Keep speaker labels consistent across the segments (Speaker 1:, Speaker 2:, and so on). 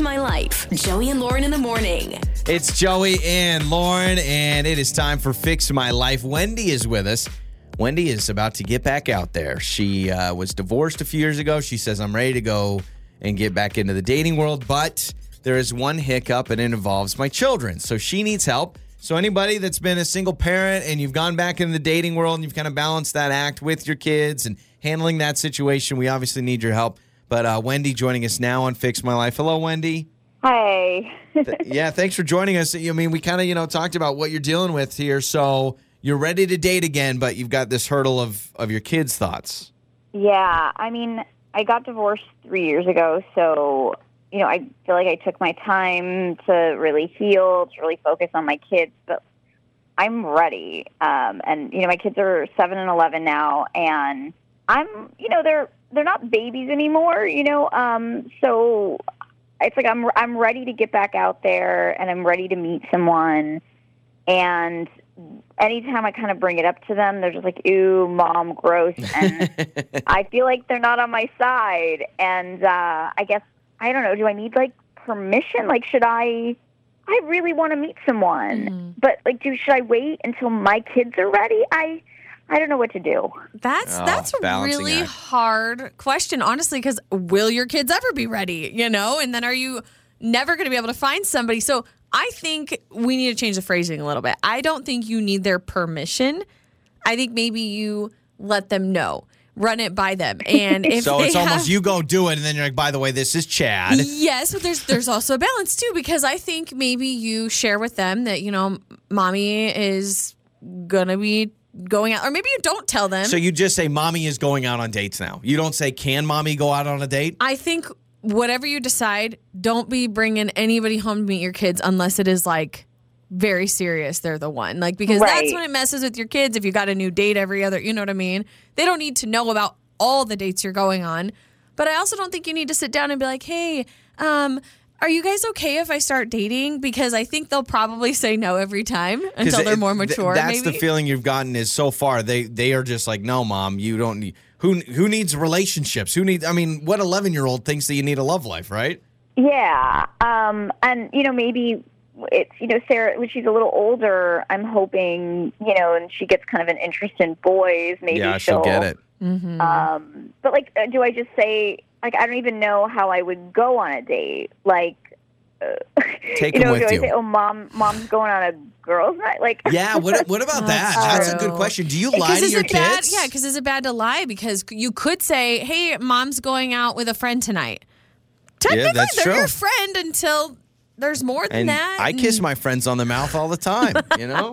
Speaker 1: My Life. Joey and Lauren in the morning.
Speaker 2: It's Joey and Lauren, and it is time for Fix My Life. Wendy is with us. Wendy is about to get back out there. She uh, was divorced a few years ago. She says, I'm ready to go and get back into the dating world, but there is one hiccup, and it involves my children. So she needs help. So, anybody that's been a single parent and you've gone back into the dating world and you've kind of balanced that act with your kids and handling that situation, we obviously need your help. But uh, Wendy joining us now on Fix My Life. Hello, Wendy.
Speaker 3: Hi.
Speaker 2: Yeah, thanks for joining us. I mean, we kind of, you know, talked about what you're dealing with here. So you're ready to date again, but you've got this hurdle of of your kids' thoughts.
Speaker 3: yeah, I mean, I got divorced three years ago, so you know, I feel like I took my time to really heal, to really focus on my kids, but I'm ready. Um, and you know, my kids are seven and eleven now, and I'm, you know, they're they're not babies anymore. You know, um, so it's like I'm I'm ready to get back out there, and I'm ready to meet someone, and anytime I kind of bring it up to them, they're just like, "Ooh, mom, gross," and I feel like they're not on my side. And uh, I guess I don't know. Do I need like permission? Like, should I? I really want to meet someone, but like, do should I wait until my kids are ready? I I don't know what to do.
Speaker 4: That's
Speaker 2: Oh,
Speaker 4: that's a
Speaker 2: balancing
Speaker 4: really
Speaker 2: act.
Speaker 4: hard question, honestly, because will your kids ever be ready? You know, and then are you never going to be able to find somebody? So I think we need to change the phrasing a little bit. I don't think you need their permission. I think maybe you let them know, run it by them, and if
Speaker 2: so
Speaker 4: they
Speaker 2: it's
Speaker 4: have,
Speaker 2: almost you go do it, and then you're like, by the way, this is Chad.
Speaker 4: Yes, but there's there's also a balance too because I think maybe you share with them that you know mommy is gonna be going out, or maybe you don't tell them.
Speaker 2: So you just say, "Mommy is going out on dates now." You don't say, "Can mommy go out on a date?"
Speaker 4: I think whatever you decide, don't be bringing anybody home to meet your kids unless it is like very serious. They're the one, like because that's when it messes with your kids. If you got a new date every other, you know what I mean. They don't need to know about all the dates you're going on. But I also don't think you need to sit down and be like, hey, um. Are you guys okay if I start dating? Because I think they'll probably say no every time until they're
Speaker 2: it-
Speaker 4: more
Speaker 2: th-
Speaker 4: mature.
Speaker 2: that's
Speaker 4: maybe.
Speaker 2: the feeling you've gotten is so far they they are just like, "No, mom, you don't need who who needs relationships? Who needs? I mean, what eleven year old thinks that you need a love life, right?
Speaker 3: Yeah, um, and you know maybe it's you know Sarah when she's a little older. I'm hoping you know, and she gets kind of an interest in boys. Maybe
Speaker 2: yeah, she'll get it.
Speaker 4: Mhm.
Speaker 3: Um, but like, uh, do I just say like I don't even know how I would go on a date? Like, uh,
Speaker 2: Take
Speaker 3: you
Speaker 2: 'em
Speaker 3: know,
Speaker 2: with
Speaker 3: do
Speaker 2: you.
Speaker 3: Say, "Oh, mom, mom's going on a girls' night"? Like,
Speaker 2: Yeah, what what about that?
Speaker 4: That's
Speaker 2: That's a good question. Do you lie to your
Speaker 4: it bad?
Speaker 2: kids?
Speaker 4: Yeah, because is it bad to lie? Because you could say, "Hey, mom's going out with a friend tonight." Technically,
Speaker 2: that's
Speaker 4: they're
Speaker 2: true.
Speaker 4: your friend until there's more than
Speaker 2: and
Speaker 4: that.
Speaker 2: I kiss my friends on the mouth all the time, you know?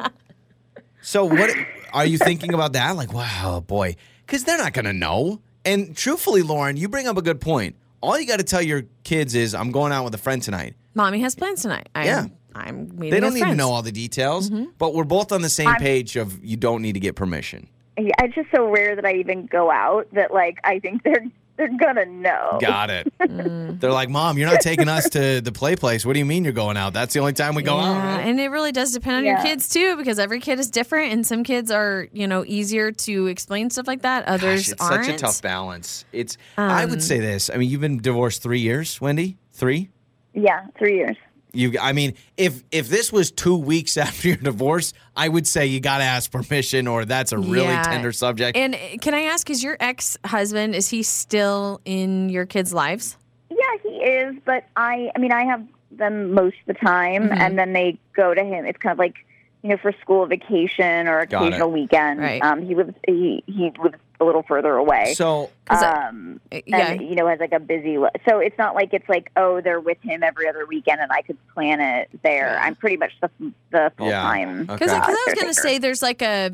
Speaker 2: so what are you thinking about that? Like, wow, boy, because they're not going to know. And truthfully, Lauren, you bring up a good point. All you got to tell your kids is, I'm going out with a friend tonight.
Speaker 4: Mommy has plans tonight. I'm,
Speaker 2: Yeah.
Speaker 4: I'm meeting.
Speaker 2: They don't
Speaker 4: with
Speaker 2: need to
Speaker 4: friends.
Speaker 2: know all the details,
Speaker 4: Mm-hmm.
Speaker 2: but we're both on the same
Speaker 3: I'm-
Speaker 2: page of you don't need to get permission.
Speaker 3: yeah, it's just so rare that I even go out that like I think they're they're gonna know.
Speaker 2: Got it.
Speaker 4: Mm.
Speaker 2: They're like, Mom, you're not taking us to the play place. What do you mean you're going out? That's the only time we go out.
Speaker 4: Yeah,
Speaker 2: right?
Speaker 4: and it really does depend on your kids too, because every kid is different, and some kids are, you know, easier to explain stuff like that. Others
Speaker 2: Gosh, it's
Speaker 4: aren't.
Speaker 2: such a tough balance. It's. I
Speaker 4: Um,
Speaker 2: would say this. I mean, you've been divorced three years, Wendy. Three.
Speaker 3: Yeah, three years.
Speaker 2: You. I mean, if if this was two weeks after your divorce, I would say you got to ask permission, or that's a really
Speaker 4: Yeah.
Speaker 2: tender subject.
Speaker 4: And uh, can I ask, is your ex husband is he still in your kids' lives?
Speaker 3: Yeah, he is, but I I mean I have them most of the time
Speaker 4: Mm-hmm.
Speaker 3: and then they go to him. It's kind of like, you know, for school vacation or
Speaker 2: Got it.
Speaker 3: occasional weekend.
Speaker 4: Right.
Speaker 3: Um he lives he he lives a little further away.
Speaker 2: so
Speaker 3: um
Speaker 4: Uh, Yeah.
Speaker 3: and you know has like a busy li- so it's not like it's like oh they're with him every other weekend and I could plan it there. I'm pretty much the the full
Speaker 2: Yeah.
Speaker 3: time.
Speaker 2: Okay.
Speaker 4: Because I was going to say there's like a,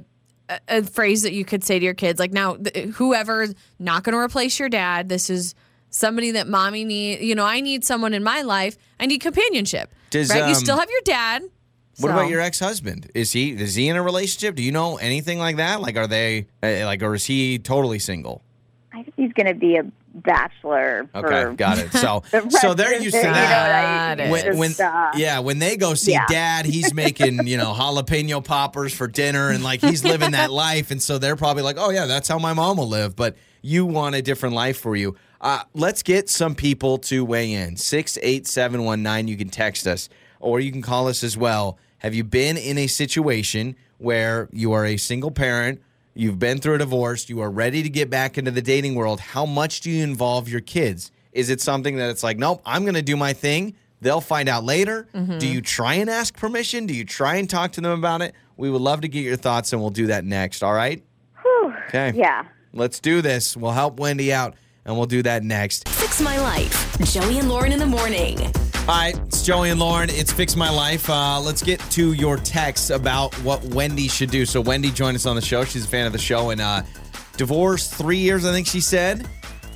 Speaker 4: a a phrase that you could say to your kids like now th- whoever's not going to replace your dad this is somebody that mommy need you know I need someone in my life I need companionship
Speaker 2: Does,
Speaker 4: right
Speaker 2: um,
Speaker 4: you still have your dad
Speaker 2: What
Speaker 4: so-
Speaker 2: about your ex husband? Is he is he in a relationship? Do you know anything like that? Like, are they uh, like, or is he totally single?
Speaker 3: I think he's going to be a bachelor for
Speaker 2: Okay, got it. So
Speaker 3: the
Speaker 2: so they're
Speaker 3: of
Speaker 2: used
Speaker 3: you
Speaker 2: that.
Speaker 3: know, like,
Speaker 2: when, when
Speaker 3: uh,
Speaker 2: yeah, when they go see
Speaker 3: yeah.
Speaker 2: dad, he's making you know jalapeno poppers for dinner, and like he's living that life, and so they're probably like, oh yeah, that's how my mom will live. But you want a different life for you. Uh, let's get some people to weigh in. 68719. You can text us or you can call us as well. Have you been in a situation where you are a single parent? You've been through a divorce. You are ready to get back into the dating world. How much do you involve your kids? Is it something that it's like, nope, I'm going to do my thing. They'll find out later. Mm-hmm. Do you try and ask permission? Do you try and talk to them about it? We would love to get your thoughts, and we'll do that next. All right?
Speaker 3: Whew.
Speaker 2: Okay.
Speaker 3: Yeah.
Speaker 2: Let's do this. We'll help Wendy out, and we'll do that next.
Speaker 1: Fix My Life. Joey and Lauren in the morning.
Speaker 2: All right, it's Joey and Lauren. It's Fix My Life. Uh, let's get to your texts about what Wendy should do. So, Wendy joined us on the show. She's a fan of the show and uh, divorced three years, I think she said.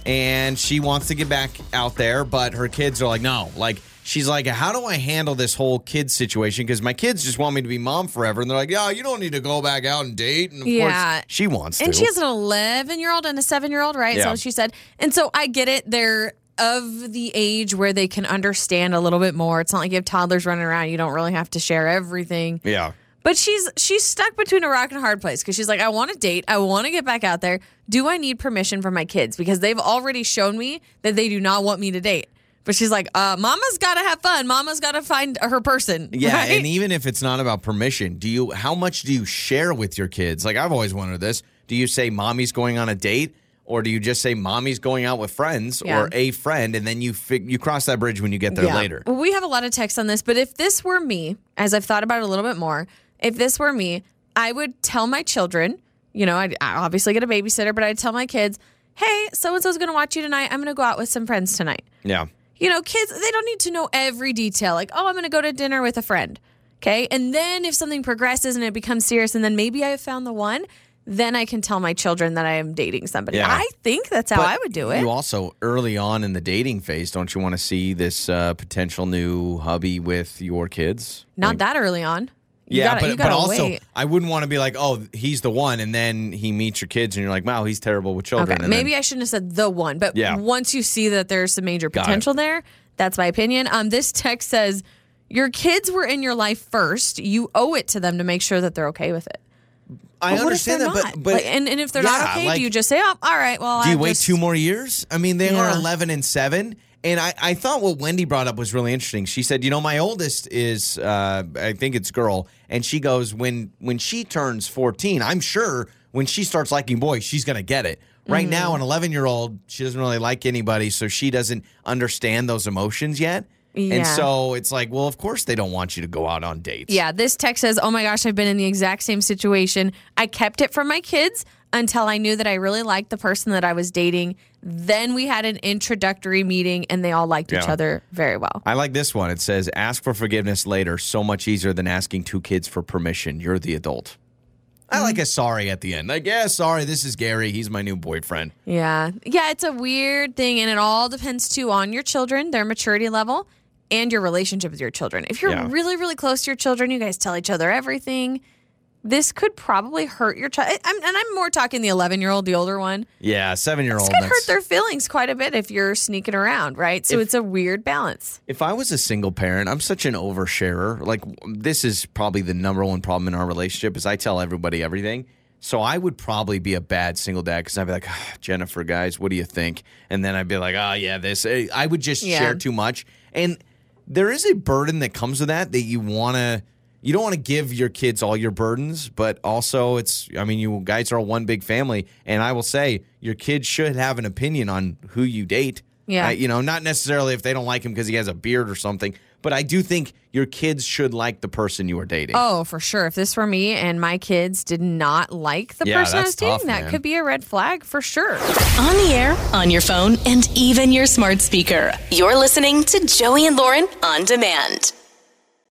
Speaker 2: And she wants to get back out there, but her kids are like, no. Like, she's like, how do I handle this whole kids situation? Because my kids just want me to be mom forever. And they're like, yeah, you don't need to go back out and date. And of
Speaker 4: Yeah.
Speaker 2: course, she wants to.
Speaker 4: And she has an 11 year old and a seven year old, right?
Speaker 2: Yeah.
Speaker 4: So she said. And so I get it. They're of the age where they can understand a little bit more. It's not like you have toddlers running around. You don't really have to share everything.
Speaker 2: yeah.
Speaker 4: But she's she's stuck between a rock and a hard place because she's like, I want to date. I want to get back out there. Do I need permission from my kids? Because they've already shown me that they do not want me to date. But she's like, uh, Mama's got to have fun. Mama's got to find her person.
Speaker 2: Yeah,
Speaker 4: right?
Speaker 2: and even if it's not about permission, do you how much do you share with your kids? Like I've always wondered this. Do you say mommy's going on a date or do you just say mommy's going out with friends
Speaker 4: Yeah.
Speaker 2: or a friend and then you fig- you cross that bridge when you get there
Speaker 4: Yeah.
Speaker 2: later?
Speaker 4: Well, we have a lot of text on this, but if this were me, as I've thought about it a little bit more, if this were me, I would tell my children, you know, I'd I obviously get a babysitter, but I'd tell my kids, hey, so and so's going to watch you tonight. I'm going to go out with some friends tonight.
Speaker 2: Yeah.
Speaker 4: You know, kids, they don't need to know every detail. Like, oh, I'm going to go to dinner with a friend. Okay. And then if something progresses and it becomes serious, and then maybe I have found the one, then I can tell my children that I am dating somebody.
Speaker 2: Yeah.
Speaker 4: I think that's how
Speaker 2: But
Speaker 4: I would do it.
Speaker 2: You also early on in the dating phase, don't you want to see this uh, potential new hubby with your kids?
Speaker 4: Not that early on. You
Speaker 2: yeah,
Speaker 4: gotta-
Speaker 2: but but also
Speaker 4: wait.
Speaker 2: I wouldn't want to be like, oh, he's the one, and then he meets your kids, and you're like, wow, he's terrible with children.
Speaker 4: Okay,
Speaker 2: and then-
Speaker 4: maybe I shouldn't have said the one, but
Speaker 2: Yeah.
Speaker 4: once you see that there's some major potential there, that's my opinion. Um, this text says your kids were in your life first. You owe it to them to make sure that they're okay with it.
Speaker 2: I
Speaker 4: But
Speaker 2: understand that,
Speaker 4: not?
Speaker 2: but but
Speaker 4: Like, and, and if they're
Speaker 2: yeah,
Speaker 4: not okay,
Speaker 2: like-
Speaker 4: do you just say, "Oh, all right, well"?
Speaker 2: Do you
Speaker 4: I
Speaker 2: wait
Speaker 4: just-
Speaker 2: two more years? I mean, they are 11 and 7. And I, I thought what Wendy brought up was really interesting. She said, you know, my oldest is, uh, I think it's girl. And she goes, when when she turns 14, I'm sure when she starts liking boys, she's going to get it. Right
Speaker 4: Mm-hmm.
Speaker 2: now, an 11 year old, she doesn't really like anybody. So she doesn't understand those emotions yet.
Speaker 4: Yeah.
Speaker 2: And so it's like, well, of course they don't want you to go out on dates.
Speaker 4: Yeah, this text says, "Oh my gosh, I've been in the exact same situation. I kept it from my kids until I knew that I really liked the person that I was dating. Then we had an introductory meeting, and they all liked each other very well."
Speaker 2: I like this one. It says, ask for forgiveness later. So much easier than asking two kids for permission. You're the adult. I like a sorry at the end. Like, yeah, sorry, this is Gary. He's my new boyfriend.
Speaker 4: Yeah. Yeah, it's a weird thing and it all depends too on your children, their maturity level, and your relationship with your children. If you're
Speaker 2: Yeah.
Speaker 4: really really close to your children, you guys tell each other everything. This could probably hurt your child. I'm, and I'm more talking the 11-year-old, the older one.
Speaker 2: Yeah, seven year old.
Speaker 4: This could hurt their feelings quite a bit if you're sneaking around, right? So
Speaker 2: If-
Speaker 4: it's a weird balance.
Speaker 2: If I was a single parent, I'm such an oversharer. Like this is probably the number one problem in our relationship is I tell everybody everything. So I would probably be a bad single dad because I'd be like, "Ah, Jennifer, guys, what do you think? And then I'd be like, oh yeah, this. I would just
Speaker 4: Yeah.
Speaker 2: share too much, and there is a burden that comes with that that you want to. You don't want to give your kids all your burdens, but also it's. I mean, you guys are one big family, and I will say your kids should have an opinion on who you date.
Speaker 4: Yeah.
Speaker 2: I- you know, not necessarily if they don't like him because he has a beard or something, but I do think your kids should like the person you are dating.
Speaker 4: Oh, for sure. If this were me and my kids did not like the
Speaker 2: Yeah,
Speaker 4: person I
Speaker 2: that's
Speaker 4: was dating,
Speaker 2: tough,
Speaker 4: that could be a red flag for sure.
Speaker 1: On the air, on your phone, and even your smart speaker. You're listening to Joey and Lauren on demand.